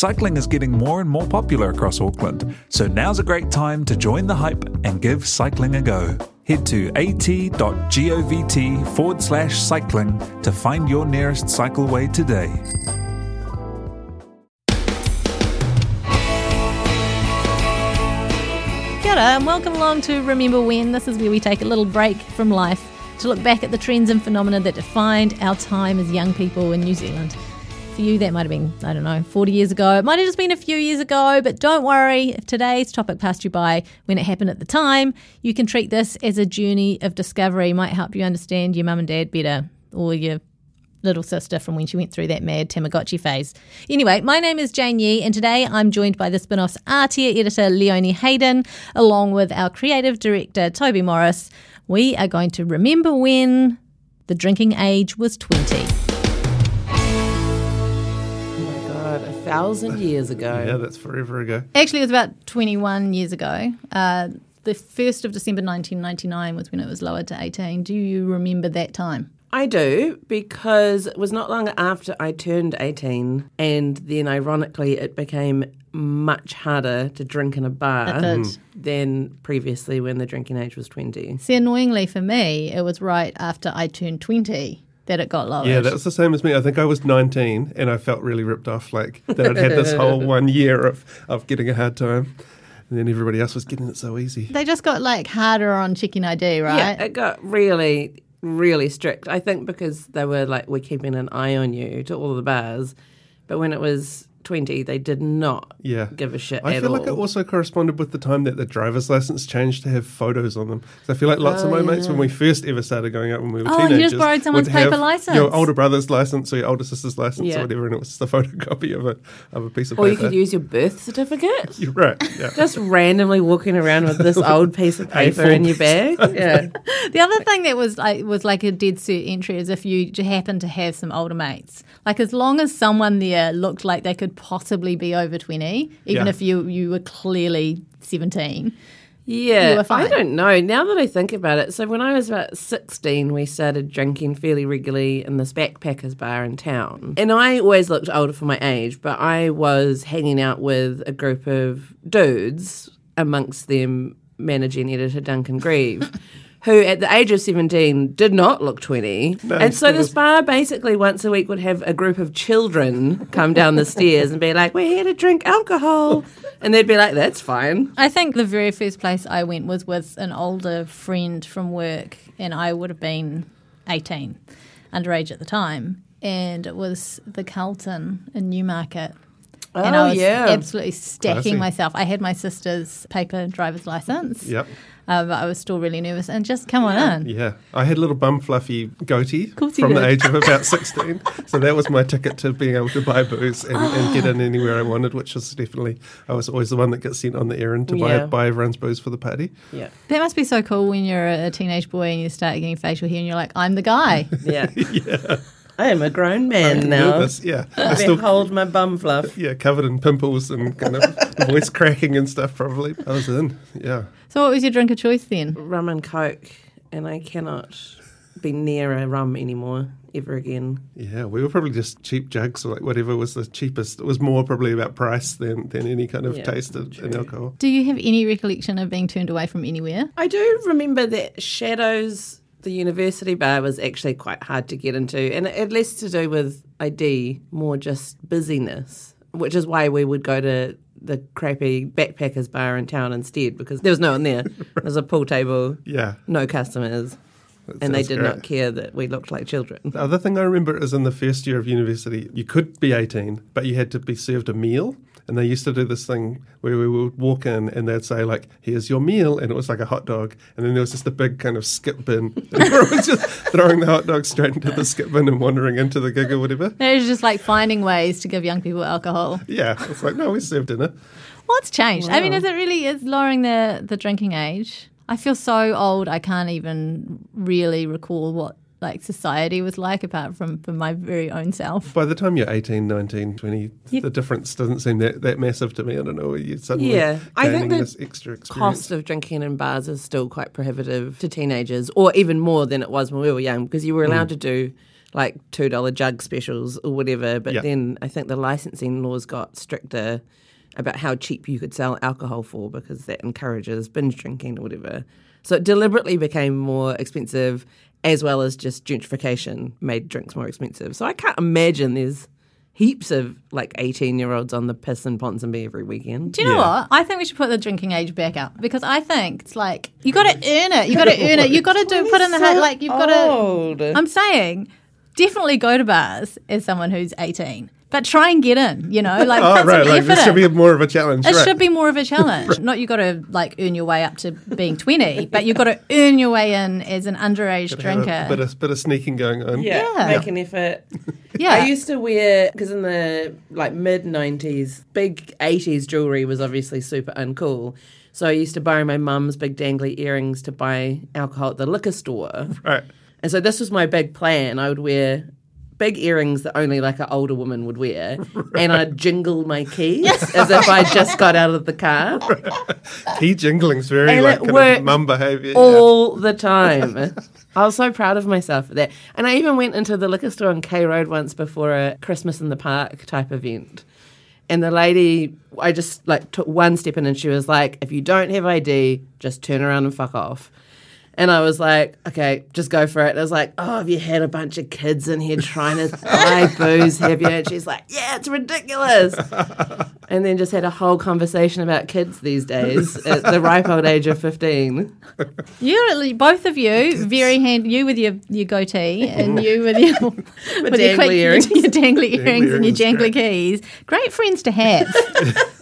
Cycling is getting more and more popular across Auckland, so now's a great time to join the hype and give cycling a go. Head to at.govt forward slash cycling to find your nearest cycleway today. Kia ora, and welcome along to Remember When. This is where we take a little break from life to look back at the trends and phenomena that defined our time as young people in New Zealand. For you, that might have been, I don't know, 40 years ago. It might have just been a few years ago, but don't worry. If today's topic passed you by when it happened at the time, you can treat this as a journey of discovery. It might help you understand your mum and dad better or your little sister from when she went through that mad Tamagotchi phase. Anyway, my name is Jane Yee, and today I'm joined by the spin off's Ātea editor, Leonie Hayden, along with our creative director, Toby Morris. We are going to remember when the drinking age was 20. Thousand years ago. Yeah, that's forever ago. Actually, it was about 21 years ago. Uh, the 1st of December 1999 was when it was lowered to 18. Do you remember that time? I do because it was not long after I turned 18, and then ironically, it became much harder to drink in a bar It than previously when the drinking age was 20. See, annoyingly for me, it was right after I turned 20 that it got lowered. Yeah, that was the same as me. I think I was 19 and I felt really ripped off, like that I'd had this whole one year of, of getting a hard time. And then everybody else was getting it so easy. They just got like harder on checking ID, right? Yeah, it got really, really strict. I think because they were like, we're keeping an eye on you to all of the bars. But when it was 20, they did not Yeah. give a shit I at feel all. like it also corresponded with the time that the driver's license changed to have photos on them. 'Cause I feel like lots of Oh, my mates, when we first ever started going out when we were Oh, you just teenagers, borrowed someone's would have paper license. Your older brother's license or your older sister's license Yeah. or whatever, and it was just a photocopy of a of a piece of paper. or you could use your birth certificate. You're right. Yeah. Just randomly walking around with this old piece of paper in your bag. Yeah. The other thing that was like was like a dead set entry is if you j- happen to have some older mates. Like as long as someone there looked like they could possibly be over twenty, even Yeah. if you you were clearly seventeen. Yeah, You were fine. I don't know. Now that I think about it, so when I was about 16, we started drinking fairly regularly in this backpackers bar in town. And I always looked older for my age, but I was hanging out with a group of dudes, amongst them managing editor Duncan Grieve. Who at the age of 17 did not look 20. and so this bar basically once a week would have a group of children come down the stairs and be like, We're here to drink alcohol. And they'd be like, That's fine. I think the very first place I went was with an older friend from work, and I would have been 18, underage at the time. And it was the Carlton in Newmarket. and Oh, I was yeah. absolutely stacking Classy. myself. I had my sister's paper driver's license, Yep. Uh, but I was still really nervous. And just come on in. Yeah, I had a little bum fluffy goatee course you from the age of about 16. so that was my ticket to being able to buy booze and, and get in anywhere I wanted, which was definitely, I was always the one that gets sent on the errand to Yeah. buy, buy everyone's booze for the party. Yeah. That must be so cool when you're a teenage boy and you start getting facial hair and you're like, I'm the guy. Yeah. I am a grown man now. Nervous, yeah. I still, Behold my bum fluff. yeah, covered in pimples and kind of voice cracking and stuff probably. I was in, yeah. so, what was your drink of choice then? Rum and coke, and I cannot be near a rum anymore ever again. Yeah, we were probably just cheap jugs or like whatever was the cheapest. It was more probably about price than, than any kind of Yeah, taste of, in alcohol. Do you have any recollection of being turned away from anywhere? I do remember that Shadows, the university bar, was actually quite hard to get into, and it had less to do with ID, more just busyness, which is why we would go to the crappy backpackers bar in town instead because there was no one there. There was a pool table, Yeah. no customers. That and they did great. not care that we looked like children. The other thing I remember is in the first year of university, you could be 18, but you had to be served a meal. And they used to do this thing where we would walk in and they'd say, like, here's your meal. And it was like a hot dog. And then there was just a big kind of skip bin. And everyone was just throwing the hot dog straight into the skip bin and wandering into the gig or whatever. It was just like finding ways to give young people alcohol. Yeah. It's like, no, we served dinner. What's changed? I mean, is it really is lowering the the drinking age? I feel so old. I can't even really recall what like society was like apart from from my very own self. By the time you're 18, 19, 20, You- the difference doesn't seem that, that massive to me. I don't know. You suddenly Yeah, I think gaining the this extra experience. Cost of drinking in bars is still quite prohibitive to teenagers, or even more than it was when we were young, because you were allowed Mm. to do like two dollar jug specials or whatever. But Yeah. then I think the licensing laws got stricter about how cheap you could sell alcohol for, because that encourages binge drinking or whatever. So it deliberately became more expensive, as well as just gentrification made drinks more expensive. So I can't imagine there's heaps of like 18 year olds on the piss in Ponsonby every weekend. Do you know Yeah. what? I think we should put the drinking age back up because I think it's like you got to earn it. You got to earn it. You got to do put in the ha- like you've got to. I'm saying definitely go to bars as someone who's 18, but try and get in. You know, like Oh, put right. Like, effort this should be more of a challenge. It right. should be more of a challenge. Not you've got to like earn your way up to being 20, but you've got to earn your way in as an underage Gotta drinker. A bit of, bit of sneaking going on. Yeah, Yeah. make an effort. yeah. I used to wear because in the like mid '90s, big '80s jewelry was obviously super uncool. So I used to borrow my mum's big dangly earrings to buy alcohol at the liquor store. Right. And so this was my big plan. I would wear big earrings that only like an older woman would wear, and I'd jingle my keys as if I just got out of the car Key jingling's very And like kind of mum behaviour. all the time. I was so proud of myself for that. And I even went into the liquor store on K Road once before a Christmas in the Park type event. And the lady, I just like took one step in and she was like, if you don't have ID, just turn around and fuck off. And I was like, okay, just go for it. And I was like, oh, have you had a bunch of kids in here trying to buy booze, have you? And she's like, yeah, it's ridiculous. and then just had a whole conversation about kids these days at the ripe old age of 15. You're both of you very hand. You with your, your goatee and you with your with your, dangly earrings. your dangly earrings and your earrings, jangly great. keys. Great friends to have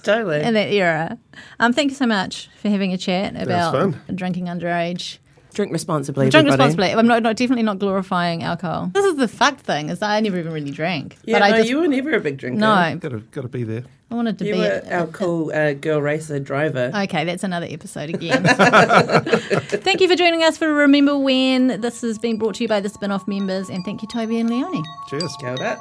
Totally. in that era. Um, thank you so much for having a chat about drinking underage. Drink responsibly. Drink everybody. responsibly. I'm not, not definitely not glorifying alcohol. This is the fact thing is that I never even really drank. Yeah, but I no, just you were never a big drinker. no. Gotta, gotta be there. I wanted to You be. were a- our cool uh, girl racer driver. Okay, that's another episode again. thank you for joining us for Remember When. This has been brought to you by the spin off members, and thank you, Toby and Leonie. Cheers. Kia ora.